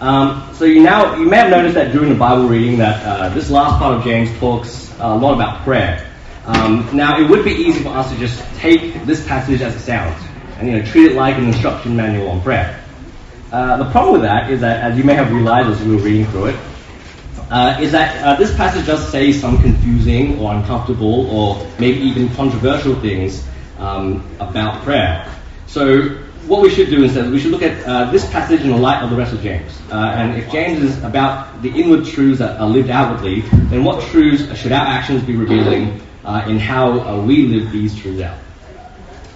Um, so you now you may have noticed that during the Bible reading that uh, this last part of James talks a lot about prayer. Um, now it would be easy for us to just take this passage as it sounds and you know treat it like an instruction manual on prayer. Uh, the problem with that is that, as you may have realized as we were reading through it, uh, is that uh, this passage does say some confusing or uncomfortable or maybe even controversial things um, about prayer. So what we should do instead is we should look at uh, this passage in the light of the rest of James. Uh, and if James is about the inward truths that are lived outwardly, then what truths should our actions be revealing uh, in how uh, we live these truths out?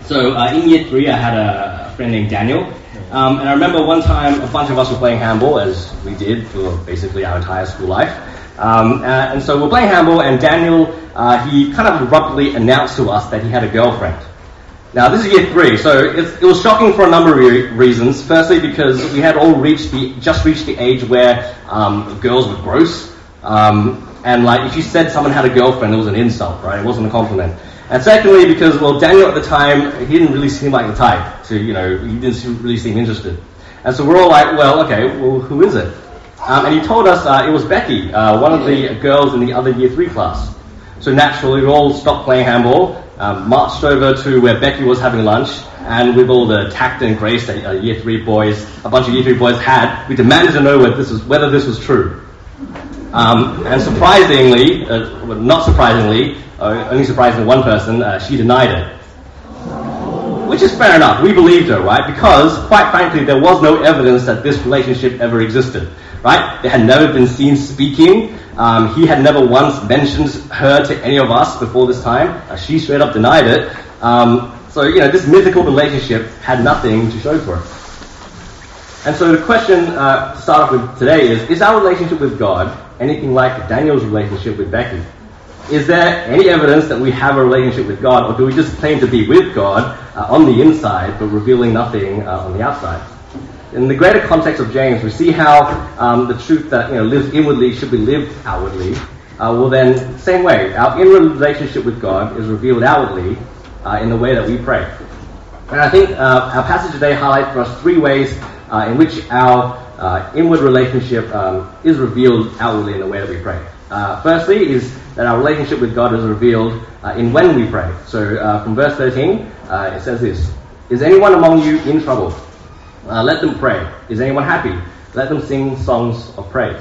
So uh, in year three, I had a, friend named Daniel. Um, and I remember one time a bunch of us were playing handball, as we did for basically our entire school life. Um, uh, and so we're playing handball, and Daniel, he kind of abruptly announced to us that he had a girlfriend. Now, this is year three, so it was shocking for a number of reasons. Firstly, because we had all reached the, just reached the age where um, girls were gross. Um, and like, if you said someone had a girlfriend, it was an insult, right? It wasn't a compliment. And secondly, because, well, Daniel at the time, he didn't really seem like the type to, you know, he didn't really seem interested. And so we're all like, well, okay, well, who is it? Um, and he told us uh, it was Becky, uh, one of the girls in the other year three class. So naturally, we all stopped playing handball um, marched over to where Becky was having lunch, and with all the tact and grace that uh, Year Three boys, a bunch of Year Three boys had, we demanded to know whether this was, whether this was true. Um, and surprisingly, uh, well, not surprisingly, uh, only surprising one person, uh, she denied it. Which is fair enough. We believed her, right? Because, quite frankly, there was no evidence that this relationship ever existed, right? They had never been seen speaking. Um, he had never once mentioned her to any of us before this time. Uh, she straight up denied it. Um, so, you know, this mythical relationship had nothing to show for it. And so the question uh, to start off with today is, is our relationship with God anything like Daniel's relationship with Becky? Is there any evidence that we have a relationship with God, or do we just claim to be with God uh, on the inside, but revealing nothing uh, on the outside? in the greater context of James, we see how um, the truth that you know lives inwardly should be lived outwardly. Uh, well, then, same way, our inward relationship with God is revealed outwardly uh, in the way that we pray. And I think uh, our passage today highlights for us three ways uh, in which our inward relationship um, is revealed outwardly in the way that we pray. Uh, firstly, is that our relationship with God is revealed in when we pray. So, from verse 13, it says this: "Is anyone among you in trouble?" Uh, let them pray. Is anyone happy? Let them sing songs of praise.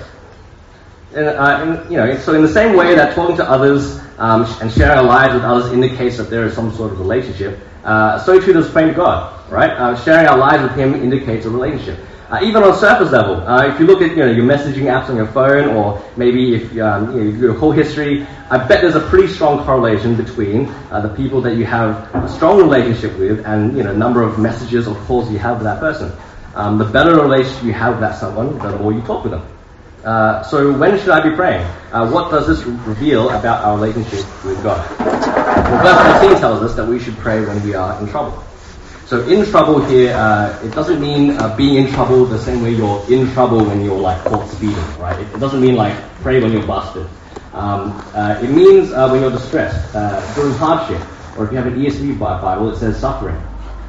And, uh, and, you know, so in the same way that talking to others um, and sharing our lives with others indicates that there is some sort of relationship, uh, so too does praying to God, right? Uh, sharing our lives with Him indicates a relationship. Uh, even on surface level, uh, if you look at you know your messaging apps on your phone, or maybe if um, you know, your whole history, I bet there's a pretty strong correlation between uh, the people that you have a strong relationship with and you know number of messages or calls you have with that person. Um, the better relationship you have with that someone, the more you talk with them. Uh, so when should I be praying? Uh, what does this reveal about our relationship with God? Well, verse 13 tells us that we should pray when we are in trouble. So in trouble here, uh, it doesn't mean uh, being in trouble the same way you're in trouble when you're like caught speeding, right? It, it doesn't mean like pray when you're busted. Um, uh, it means uh, when you're distressed, uh, during hardship, or if you have an ESV Bible, it says suffering.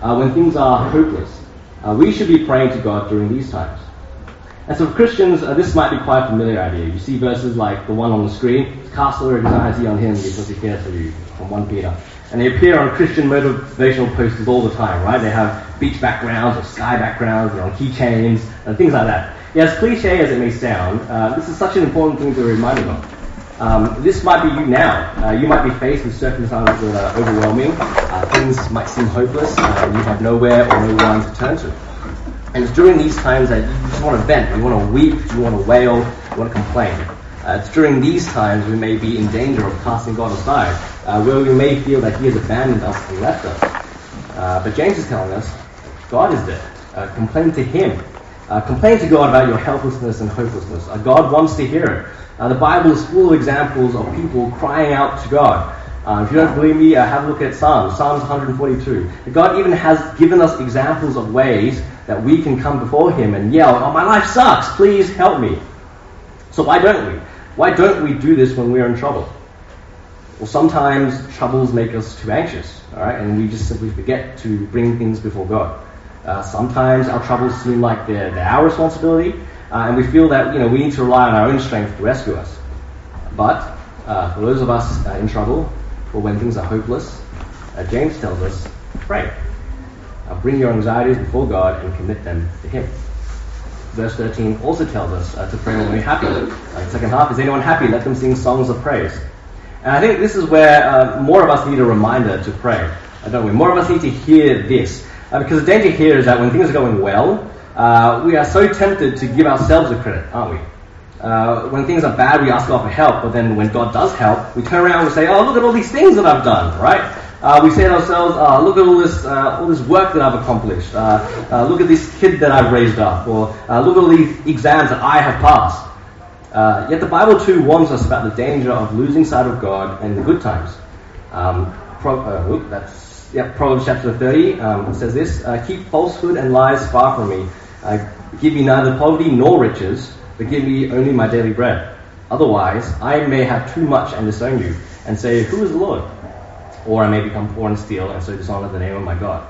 Uh, when things are hopeless, we should be praying to God during these times. And so for Christians, this might be quite a familiar idea. You see verses like the one on the screen, cast all your anxiety on him because he cares for you, from 1 Peter. And they appear on Christian motivational posters all the time, right? They have beach backgrounds or sky backgrounds, they're on keychains, and things like that. Yeah, as cliche as it may sound, uh, this is such an important thing to remind them of. Um, this might be you now. Uh, you might be faced with circumstances that are overwhelming. Uh, things might seem hopeless, and you have nowhere or no one to turn to. And it's during these times that you just want to vent, you want to weep, you want to wail, you want to complain. Uh, it's during these times we may be in danger of casting God aside, uh, where we may feel that He has abandoned us and left us. Uh, but James is telling us God is there. Uh, complain to Him. Uh, complain to God about your helplessness and hopelessness. Uh, God wants to hear it. the Bible is full of examples of people crying out to God. if you don't believe me, have a look at Psalms, Psalms 142. God even has given us examples of ways that we can come before Him and yell, Oh, my life sucks, please help me. So why don't we? Why don't we do this when we're in trouble? Well, sometimes troubles make us too anxious, all right, and we just simply forget to bring things before God. Uh, sometimes our troubles seem like they're, they're our responsibility, uh, and we feel that you know we need to rely on our own strength to rescue us. But uh, for those of us uh, in trouble, or when things are hopeless, uh, James tells us, pray. Uh, bring your anxieties before God and commit them to Him. Verse 13 also tells us to pray when we're happy. Second half, is anyone happy? Let them sing songs of praise. And I think this is where uh, more of us need a reminder to pray, uh, don't we? More of us need to hear this. Uh, because the danger here is that when things are going well, uh, we are so tempted to give ourselves the credit, aren't we? Uh, when things are bad, we ask God for help, but then when God does help, we turn around and say, "Oh, look at all these things that I've done!" Right? Uh, we say to ourselves, oh, "Look at all this, uh, all this work that I've accomplished. Uh, uh, look at this kid that I've raised up, or look at all these exams that I have passed." Yet the Bible too warns us about the danger of losing sight of God in the good times. Um, pro- that's yeah, Proverbs chapter 30 um, says this: "Keep falsehood and lies far from me. give me neither poverty nor riches." but give me only my daily bread. Otherwise, I may have too much and disown you, and say, Who is the Lord? Or I may become poor and steal, and so dishonor the name of my God.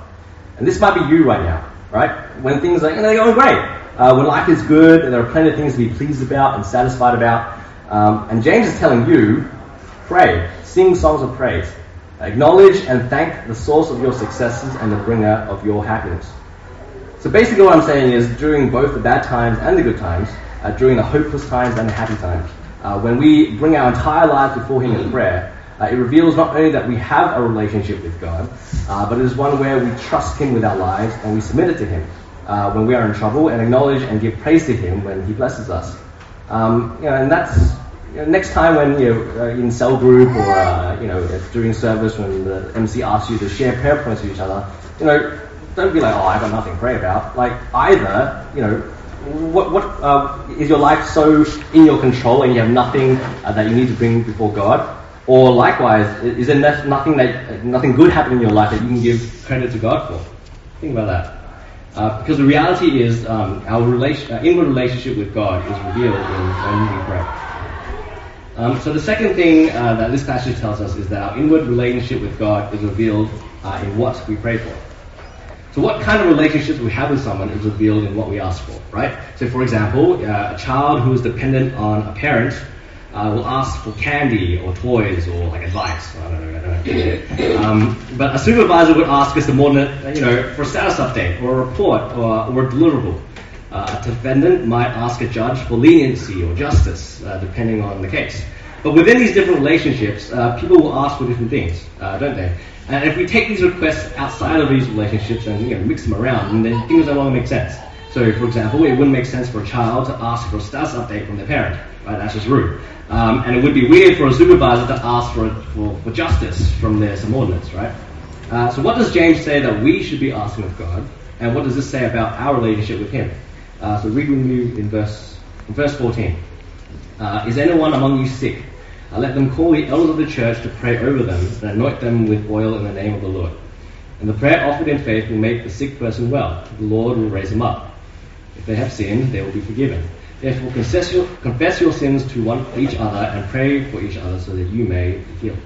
And this might be you right now, right? When things are, you know, going great. Uh, when life is good, and there are plenty of things to be pleased about and satisfied about. Um, and James is telling you, pray, sing songs of praise. Acknowledge and thank the source of your successes and the bringer of your happiness. So basically what I'm saying is during both the bad times and the good times, uh, during the hopeless times and the happy times. Uh, when we bring our entire lives before Him in prayer, uh, it reveals not only that we have a relationship with God, uh, but it is one where we trust Him with our lives and we submit it to Him uh, when we are in trouble and acknowledge and give praise to Him when He blesses us. Um, you know, and that's you know, next time when you're uh, in cell group or you know during service when the MC asks you to share prayer points with each other, you know, don't be like, oh, I've got nothing to pray about. Like either you know what, what uh, is your life so in your control and you have nothing uh, that you need to bring before God? Or likewise, is there nothing that nothing good happening in your life that you can give credit to God for? Think about that. Uh, because the reality is, um, our relation, inward relationship with God is revealed in when we pray. Um, so the second thing uh, that this passage tells us is that our inward relationship with God is revealed uh, in what we pray for. So what kind of relationships we have with someone is revealed in what we ask for, right? So for example, uh, a child who is dependent on a parent uh, will ask for candy or toys or like advice. I don't know. I don't know. Um, but a supervisor would ask us to than, you know, for a status update or a report or, or a deliverable. Uh, a defendant might ask a judge for leniency or justice, uh, depending on the case. But within these different relationships, uh, people will ask for different things, uh, don't they? And if we take these requests outside of these relationships and you know, mix them around, then things no longer make sense. So, for example, it wouldn't make sense for a child to ask for a status update from their parent. Right? That's just rude. Um, and it would be weird for a supervisor to ask for, for, for justice from their subordinates, right? Uh, so, what does James say that we should be asking of God? And what does this say about our relationship with Him? Uh, so, read with me in verse, in verse 14. Uh, is anyone among you sick? Uh, let them call the elders of the church to pray over them and anoint them with oil in the name of the Lord. And the prayer offered in faith will make the sick person well. The Lord will raise him up. If they have sinned, they will be forgiven. Therefore, confess your, confess your sins to one, each other and pray for each other so that you may be healed.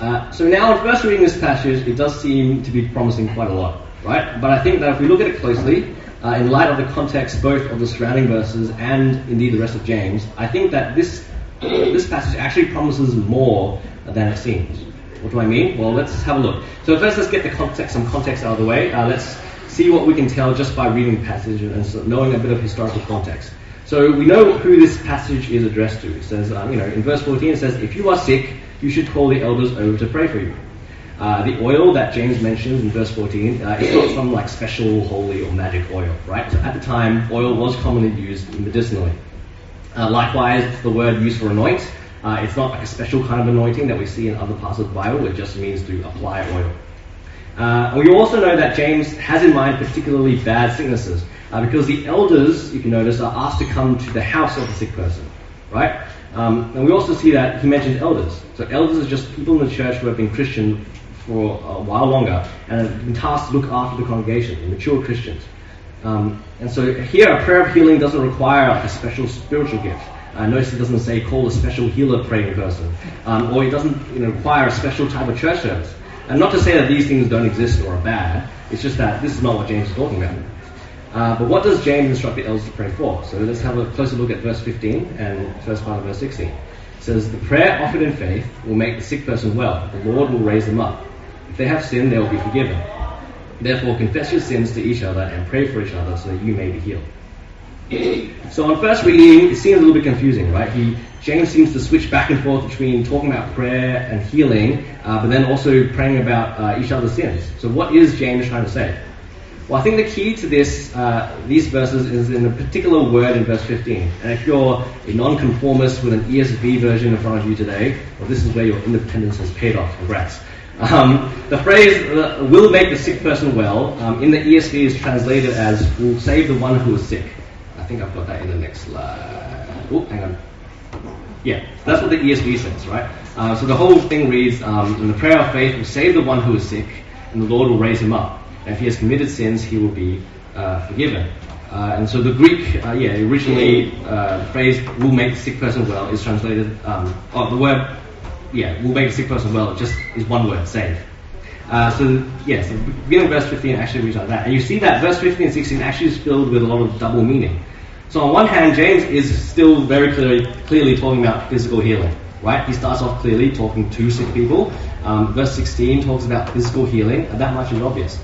Uh, so now, on first reading this passage, it does seem to be promising quite a lot, right? But I think that if we look at it closely, uh, in light of the context both of the surrounding verses and indeed the rest of James, I think that this this passage actually promises more than it seems. What do I mean? Well, let's have a look. So first, let's get the context, some context out of the way. Uh, let's see what we can tell just by reading the passage and so knowing a bit of historical context. So we know who this passage is addressed to. It says, um, you know, in verse 14, it says, "If you are sick, you should call the elders over to pray for you." Uh, the oil that James mentions in verse 14 uh, is not some like special holy or magic oil, right? So at the time, oil was commonly used medicinally. Uh, likewise, the word used for anoint, uh, it's not like a special kind of anointing that we see in other parts of the Bible. It just means to apply oil. Uh, we also know that James has in mind particularly bad sicknesses, uh, because the elders, you notice, are asked to come to the house of the sick person, right? Um, and we also see that he mentions elders. So elders are just people in the church who have been Christian for a while longer and have been tasked to look after the congregation, the mature Christians. Um, and so here, a prayer of healing doesn't require a special spiritual gift. Uh, notice it doesn't say call a special healer praying person, um, or it doesn't you know, require a special type of church service. And not to say that these things don't exist or are bad, it's just that this is not what James is talking about. Uh, but what does James instruct the elders to pray for? So let's have a closer look at verse 15 and first part of verse 16. It says, The prayer offered in faith will make the sick person well. The Lord will raise them up. If they have sinned, they will be forgiven. Therefore, confess your sins to each other and pray for each other so that you may be healed. So on first reading, it seems a little bit confusing, right? He, James seems to switch back and forth between talking about prayer and healing, uh, but then also praying about uh, each other's sins. So what is James trying to say? Well, I think the key to this, uh, these verses is in a particular word in verse 15. And if you're a nonconformist with an ESV version in front of you today, well, this is where your independence has paid off. Congrats. Um, the phrase uh, "will make the sick person well" um, in the ESV is translated as "will save the one who is sick." I think I've got that in the next slide. Oh, hang on. Yeah, that's what the ESV says, right? Uh, so the whole thing reads, um, "In the prayer of faith will save the one who is sick, and the Lord will raise him up. And if he has committed sins, he will be uh, forgiven." Uh, and so the Greek, uh, yeah, originally uh, the phrase "will make the sick person well" is translated. Um, oh, the word yeah, will make a sick person well, just is one word, save. Uh, so, yeah, so beginning of verse 15 actually reads like that. And you see that verse 15 and 16 actually is filled with a lot of double meaning. So on one hand, James is still very clearly, clearly talking about physical healing, right? He starts off clearly talking to sick people. Um, verse 16 talks about physical healing, and that much is obvious.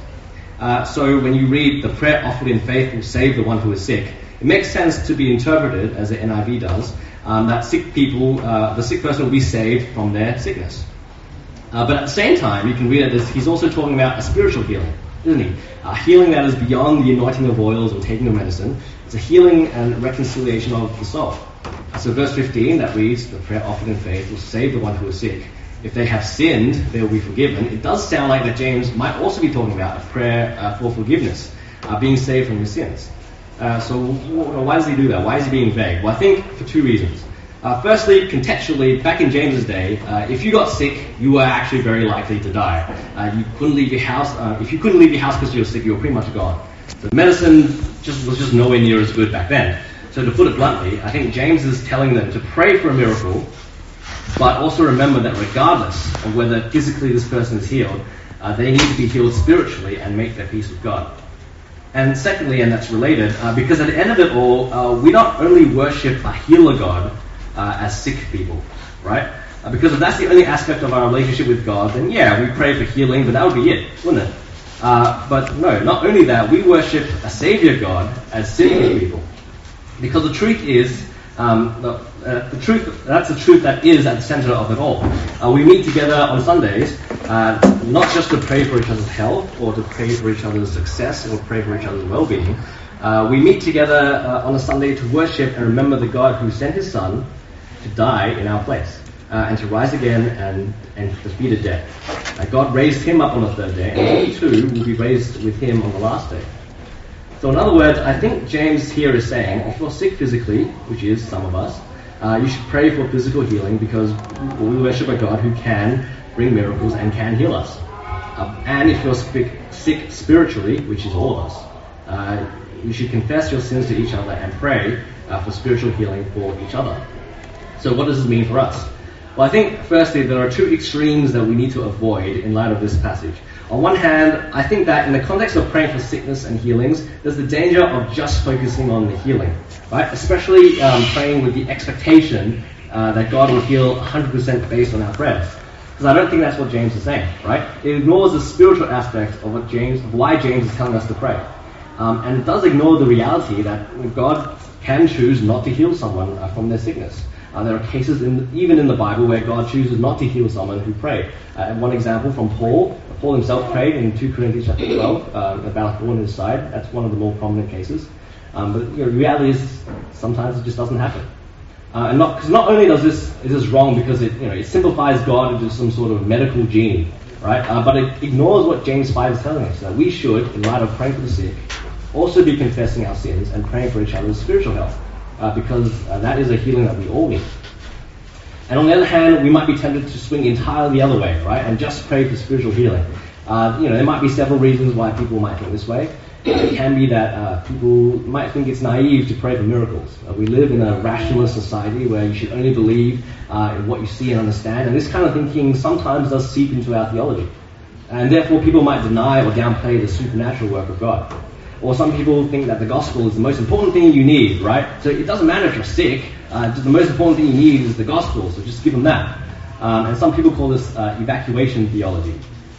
Uh, so when you read the prayer offered in faith will save the one who is sick, it makes sense to be interpreted, as the NIV does, um, that sick people, uh, the sick person will be saved from their sickness. Uh, but at the same time, you can read as he's also talking about a spiritual healing, isn't he? A healing that is beyond the anointing of oils or taking of medicine. It's a healing and reconciliation of the soul. So verse 15 that reads, the prayer offered in faith will save the one who is sick. If they have sinned, they will be forgiven. It does sound like that James might also be talking about a prayer uh, for forgiveness, uh, being saved from your sins. Uh, so why does he do that? Why is he being vague? Well, I think for two reasons. Uh, firstly, contextually, back in James's day, uh, if you got sick, you were actually very likely to die. Uh, you couldn't leave your house. Uh, if you couldn't leave your house because you were sick, you were pretty much gone. So medicine just was just nowhere near as good back then. So to put it bluntly, I think James is telling them to pray for a miracle, but also remember that regardless of whether physically this person is healed, uh, they need to be healed spiritually and make their peace with God. And secondly, and that's related, uh, because at the end of it all, we not only worship a healer God uh, as sick people, right? Uh, because if that's the only aspect of our relationship with God, then yeah, we pray for healing, but that would be it, wouldn't it? Uh, but no, not only that, we worship a Savior God as sinful people. Because the truth is, um, the, uh, the, truth, that's the truth that is at the center of it all. Uh, we meet together on Sundays, uh, not just to pray for each other's health or to pray for each other's success or pray for each other's well-being. Uh, we meet together uh, on a Sunday to worship and remember the God who sent his son to die in our place. Uh, and to rise again and, and defeated death. God raised him up on the third day, and we too will be raised with him on the last day. So, in other words, I think James here is saying if you're sick physically, which is some of us, uh, you should pray for physical healing because we worship a God who can bring miracles and can heal us. Uh, and if you're sick, sick, spiritually, which is all of us, uh, you should confess your sins to each other and pray uh, for spiritual healing for each other. So, what does this mean for us? Well, I think firstly there are two extremes that we need to avoid in light of this passage. On one hand, I think that in the context of praying for sickness and healings, there's the danger of just focusing on the healing, right? Especially um, praying with the expectation uh, that God will heal 100% based on our prayers. Because I don't think that's what James is saying, right? It ignores the spiritual aspect of what James, of why James is telling us to pray. Um, and it does ignore the reality that God can choose not to heal someone uh, from their sickness. Uh, there are cases, in, even in the Bible, where God chooses not to heal someone who prayed. Uh, one example from Paul. Paul himself prayed in 2 Corinthians chapter 12 uh, about in his side. That's one of the more prominent cases. Um, but you know, the reality is, sometimes it just doesn't happen. Uh, and not, cause not only does this is this wrong because it you know it simplifies God into some sort of medical genie, right? Uh, but it ignores what James 5 is telling us that we should, in light of praying for the sick, also be confessing our sins and praying for each other's spiritual health uh, because uh, that is a healing that we all need. And on the other hand, we might be tempted to swing entirely the other way, right, and just pray for spiritual healing. Uh, you know, there might be several reasons why people might think this way. It can be that uh, people might think it's naive to pray for miracles. Uh, we live in a rationalist society where you should only believe uh, in what you see and understand, and this kind of thinking sometimes does seep into our theology. And therefore, people might deny or downplay the supernatural work of God. Or some people think that the gospel is the most important thing you need, right? So it doesn't matter if you're sick, uh, the most important thing you need is the gospel, so just give them that. Um, and some people call this uh, evacuation theology.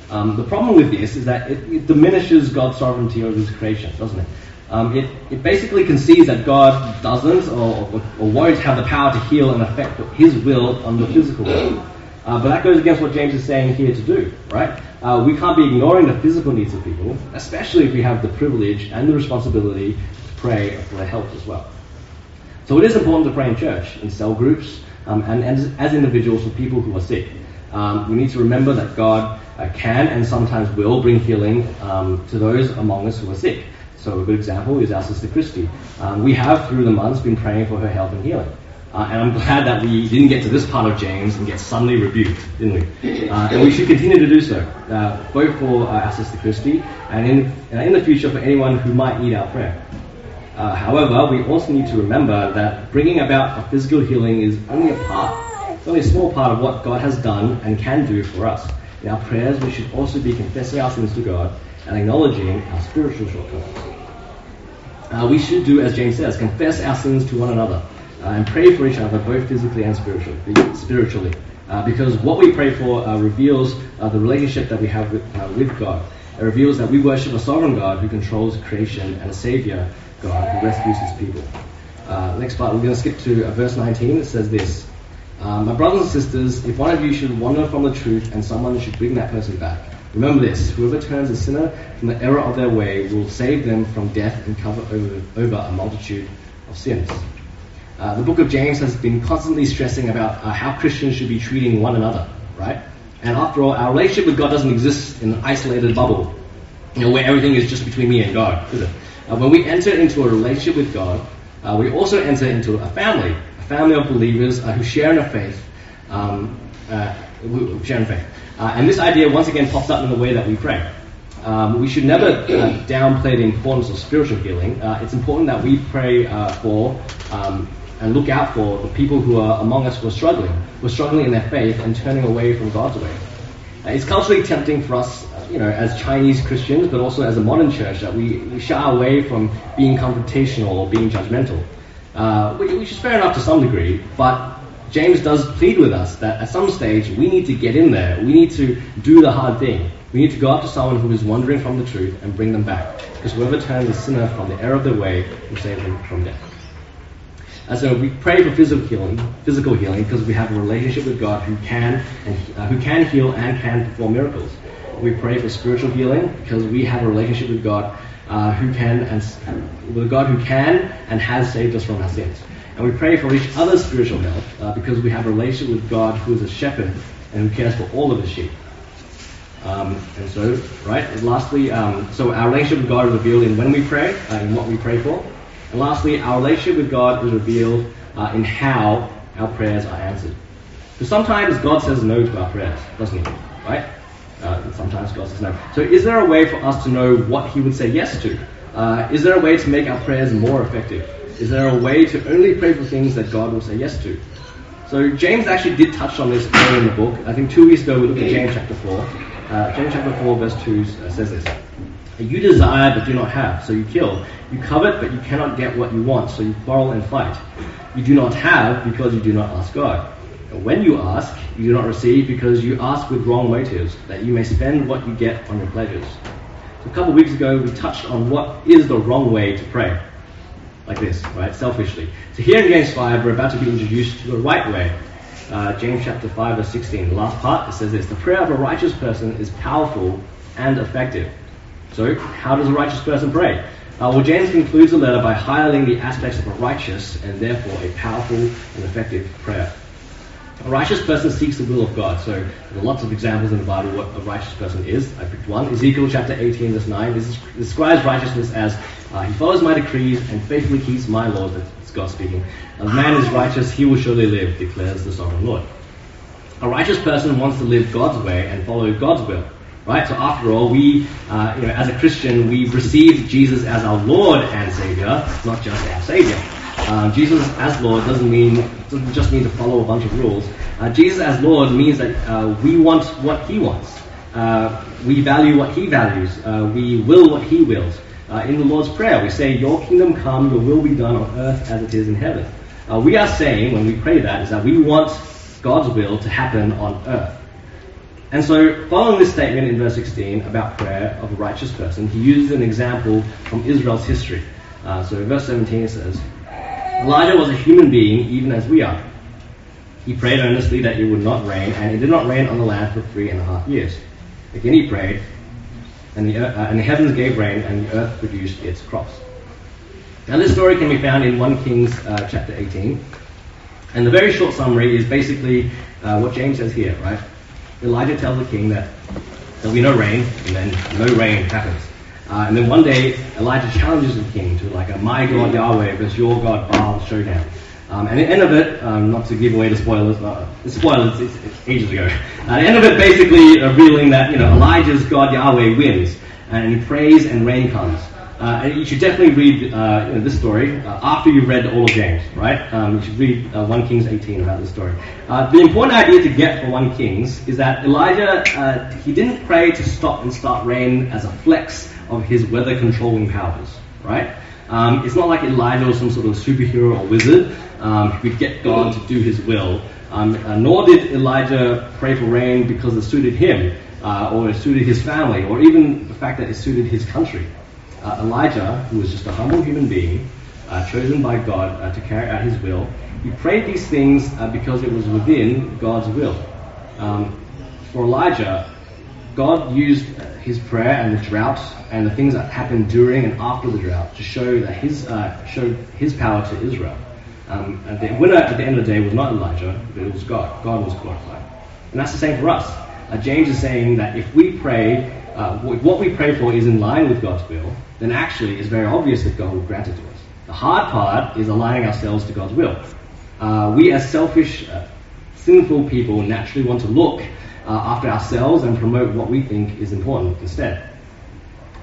Um, the problem with this is that it, it, diminishes God's sovereignty over his creation, doesn't it? Um, it, it basically concedes that God doesn't or, or, or, won't have the power to heal and affect his will on the physical world. Uh, but that goes against what James is saying here to do, right? Uh, we can't be ignoring the physical needs of people, especially if we have the privilege and the responsibility to pray for their health as well. So it is important to pray in church, in cell groups, um, and, and as, individuals for people who are sick. Um, we need to remember that God uh, can and sometimes will bring healing um, to those among us who are sick. So a good example is our sister Christy. Um, we have, through the months, been praying for her health and healing. Uh, and I'm glad that we didn't get to this part of James and get suddenly rebuked, didn't we? Uh, and we should continue to do so, uh, both for uh, our sister Christy and in, uh, in the future for anyone who might need our prayer. Uh, however, we also need to remember that bringing about a physical healing is only a part, it's only a small part of what God has done and can do for us. In our prayers, we should also be confessing our sins to God and acknowledging our spiritual shortcomings. we should do as James says, confess our sins to one another uh, and pray for each other, both physically and spiritually. spiritually. Uh, because what we pray for uh, reveals the relationship that we have with, with God. It reveals that we worship a sovereign God who controls creation and a Savior God who rescues his people. Uh, next part, we're going to skip to uh, verse 19. It says this uh, My brothers and sisters, if one of you should wander from the truth and someone should bring that person back, remember this whoever turns a sinner from the error of their way will save them from death and cover over, over a multitude of sins. Uh, the book of James has been constantly stressing about uh, how Christians should be treating one another, right? And after all, our relationship with God doesn't exist in an isolated bubble, you know, where everything is just between me and God, is it? Uh, when we enter into a relationship with God, uh, we also enter into a family, a family of believers uh, who share in a faith, um, who share in faith. and this idea once again pops up in the way that we pray. Um, we should never downplay the importance of spiritual healing. It's important that we pray for um, and look out for the people who are among us who are struggling, who are struggling in their faith and turning away from God's way. Uh, it's culturally tempting for us, uh, you know, as Chinese Christians, but also as a modern church, that we, we shy away from being confrontational or being judgmental, uh, which is fair enough to some degree, but James does plead with us that at some stage we need to get in there. We need to do the hard thing. We need to go up to someone who is wandering from the truth and bring them back. Because whoever turns a sinner from the error of their way will save them from death. And so we pray for physical healing, physical healing, because we have a relationship with God who can and uh, who can heal and can perform miracles. We pray for spiritual healing because we have a relationship with God uh, who can and with God who can and has saved us from our sins. And we pray for each other's spiritual health uh, because we have a relationship with God who is a shepherd and who cares for all of his sheep. Um, and so, right, and lastly, um, so our relationship with God is revealed in when we pray, uh, in what we pray for. And lastly, our relationship with God is revealed uh, in how our prayers are answered. Because sometimes God says no to our prayers, doesn't he? Right? Uh, sometimes God says no. So is there a way for us to know what he would say yes to? Uh, is there a way to make our prayers more effective? Is there a way to only pray for things that God will say yes to? So James actually did touch on this earlier in the book. I think two weeks ago we looked at James chapter 4. Uh, James chapter 4 verse 2 uh, says this. You desire but do not have, so you kill. You covet but you cannot get what you want, so you quarrel and fight. You do not have because you do not ask God. And when you ask, you do not receive because you ask with wrong motives, that you may spend what you get on your pleasures. So a couple of weeks ago, we touched on what is the wrong way to pray. Like this, right? Selfishly. So here in James 5, we're about to be introduced to the right way. Uh, James chapter 5, verse 16. The last part, it says this The prayer of a righteous person is powerful and effective. So, how does a righteous person pray? Uh, well, James concludes the letter by highlighting the aspects of a righteous and therefore a powerful and effective prayer. A righteous person seeks the will of God. So there are lots of examples in the Bible of what a righteous person is. I picked one. Ezekiel chapter 18, verse 9. This describes righteousness as uh, he follows my decrees and faithfully keeps my laws. That's God speaking. A man is righteous, he will surely live, declares the sovereign Lord. A righteous person wants to live God's way and follow God's will. Right? So after all, we, uh, you know, as a Christian, we receive Jesus as our Lord and Savior, not just our Savior. Uh, Jesus as Lord doesn't mean doesn't just mean to follow a bunch of rules. Uh, Jesus as Lord means that uh, we want what He wants. Uh, we value what He values. Uh, we will what He wills. in the Lord's Prayer. We say, Your kingdom come, your will be done on earth as it is in heaven. We are saying, when we pray that, is that we want God's will to happen on earth. And so, following this statement in verse 16 about prayer of a righteous person, he uses an example from Israel's history. Uh, so, verse 17 it says, Elijah was a human being, even as we are. He prayed earnestly that it would not rain, and it did not rain on the land for three and a half years. Again he prayed, and the, uh, and the heavens gave rain, and the earth produced its crops. Now, this story can be found in 1 Kings uh, chapter 18. And the very short summary is basically uh, what James says here, right? Elijah tells the king that there'll be no rain, and then no rain happens. Uh, and then one day, Elijah challenges the king to like a my God Yahweh versus your God Baal showdown. Um, and the end of it, um, not to give away the spoilers, uh, the spoilers, it's, it's ages ago. At the end of it, basically revealing that you know Elijah's God Yahweh wins, and he prays and rain comes. Uh, and you should definitely read uh, this story uh, after you've read all of James, right? Um, you should read uh, 1 Kings 18 about this story. Uh, the important idea to get for 1 Kings is that Elijah, uh, he didn't pray to stop and start rain as a flex of his weather controlling powers, right? Um, it's not like Elijah was some sort of superhero or wizard um, who could get God to do his will. Um, nor did Elijah pray for rain because it suited him, or it suited his family, or even the fact that it suited his country uh, Elijah, who was just a humble human being, uh, chosen by God uh, to carry out his will, he prayed these things uh, because it was within God's will. Um, for Elijah, God used uh, his prayer and the drought and the things that happened during and after the drought to show that his uh, showed his power to Israel. Um, and the winner at the end of the day was not Elijah, but it was God. God was glorified. And that's the same for us. James is saying that if we pray what we pray for is in line with God's will, then actually it's very obvious that God will grant it to us. The hard part is aligning ourselves to God's will. Uh, we as selfish, uh, sinful people naturally want to look uh, after ourselves and promote what we think is important instead.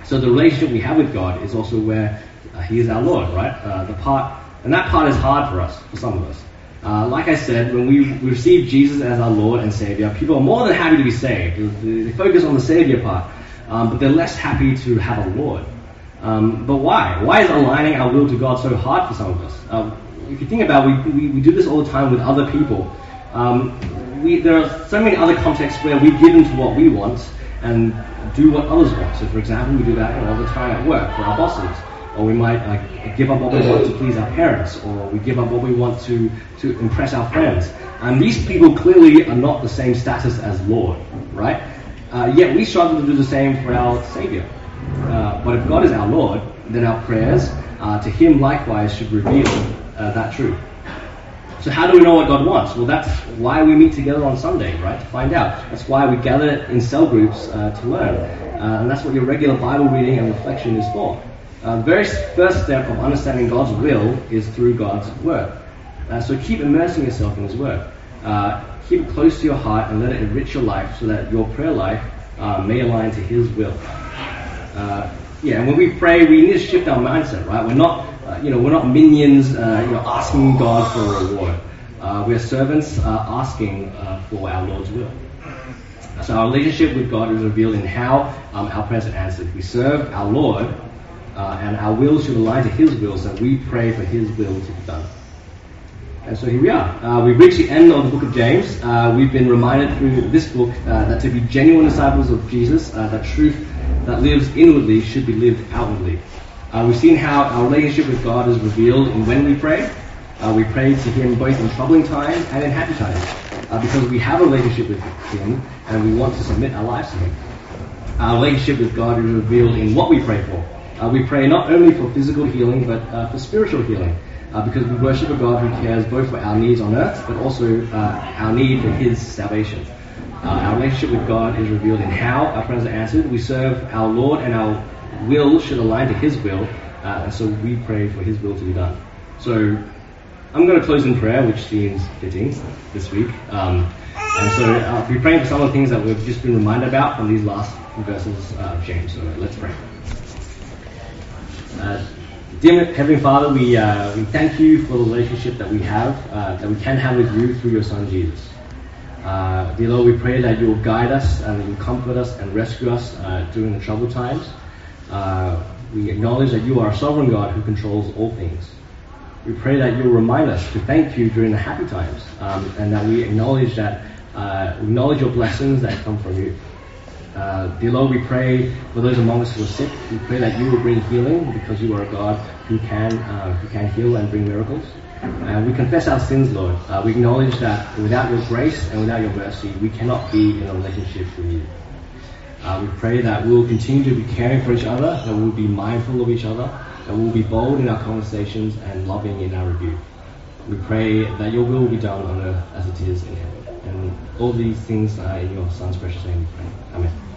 So the relationship we have with God is also where uh, He is our Lord, right? Uh, the part, and that part is hard for us, for some of us. Uh, like I said, when we receive Jesus as our Lord and Savior, people are more than happy to be saved. They focus on the Savior part um, but they're less happy to have a Lord. Um, but why? Why is aligning our will to God so hard for some of us? Um, if you think about it, we, we, we, do this all the time with other people. Um, we, there are so many other contexts where we give into what we want and do what others want. So, for example, we do that all the time at work for our bosses. Or we might uh, give up what we want to please our parents, or we give up what we want to, to impress our friends. And these people clearly are not the same status as Lord, right? Uh, yet we struggle to do the same for our Savior. Uh, but if God is our Lord, then our prayers uh, to Him likewise should reveal uh, that truth. So how do we know what God wants? Well, that's why we meet together on Sunday, right? To find out. That's why we gather in cell groups uh, to learn. Uh, and that's what your regular Bible reading and reflection is for. the very first step of understanding God's will is through God's Word. so keep immersing yourself in His Word keep it close to your heart and let it enrich your life so that your prayer life may align to His will. Uh, yeah, and when we pray, we need to shift our mindset, right? We're not, uh, you know, we're not minions, uh, you know, asking God for a reward. Uh, we're servants uh, asking for our Lord's will. So our relationship with God is revealed in how um, our prayers are answered. We serve our Lord, and our will should align to His will, so we pray for His will to be done. And so here we are. Uh, we've reached the end of the book of James. Uh, we've been reminded through this book uh, that to be genuine disciples of Jesus, uh, that truth that lives inwardly should be lived outwardly. Uh, we've seen how our relationship with God is revealed in when we pray. Uh, we pray to Him both in troubling times and in happy times because we have a relationship with Him and we want to submit our lives to Him. Our relationship with God is revealed in what we pray for. we pray not only for physical healing but for spiritual healing uh, because we worship a God who cares both for our needs on earth, but also uh, our need for His salvation. Uh, our relationship with God is revealed in how our prayers are answered. We serve our Lord, and our will should align to His will, uh, and so we pray for His will to be done. So I'm going to close in prayer, which seems fitting this week. Um, and so I'll be praying for some of the things that we've just been reminded about from these last verses of James. So let's pray. Uh, Dear Heavenly Father, we, uh, we thank you for the relationship that we have, uh, that we can have with you through your Son Jesus. Uh, dear Lord, we pray that you will guide us and you comfort us and rescue us uh, during the troubled times. Uh, We acknowledge that you are a sovereign God who controls all things. We pray that you'll remind us to thank you during the happy times, um, and that we acknowledge that uh, acknowledge your blessings that come from you. Uh, dear Lord, we pray for those among us who are sick. We pray that you will bring healing because you are a God who can uh, who can heal and bring miracles. And we confess our sins, Lord. Uh, we acknowledge that without your grace and without your mercy, we cannot be in a relationship with you. Uh, we pray that we will continue to be caring for each other, that we will be mindful of each other, that we will be bold in our conversations and loving in our rebuke. We pray that your will will be done on earth as it is in heaven. And all these things are in your Son's precious name we pray. Amen.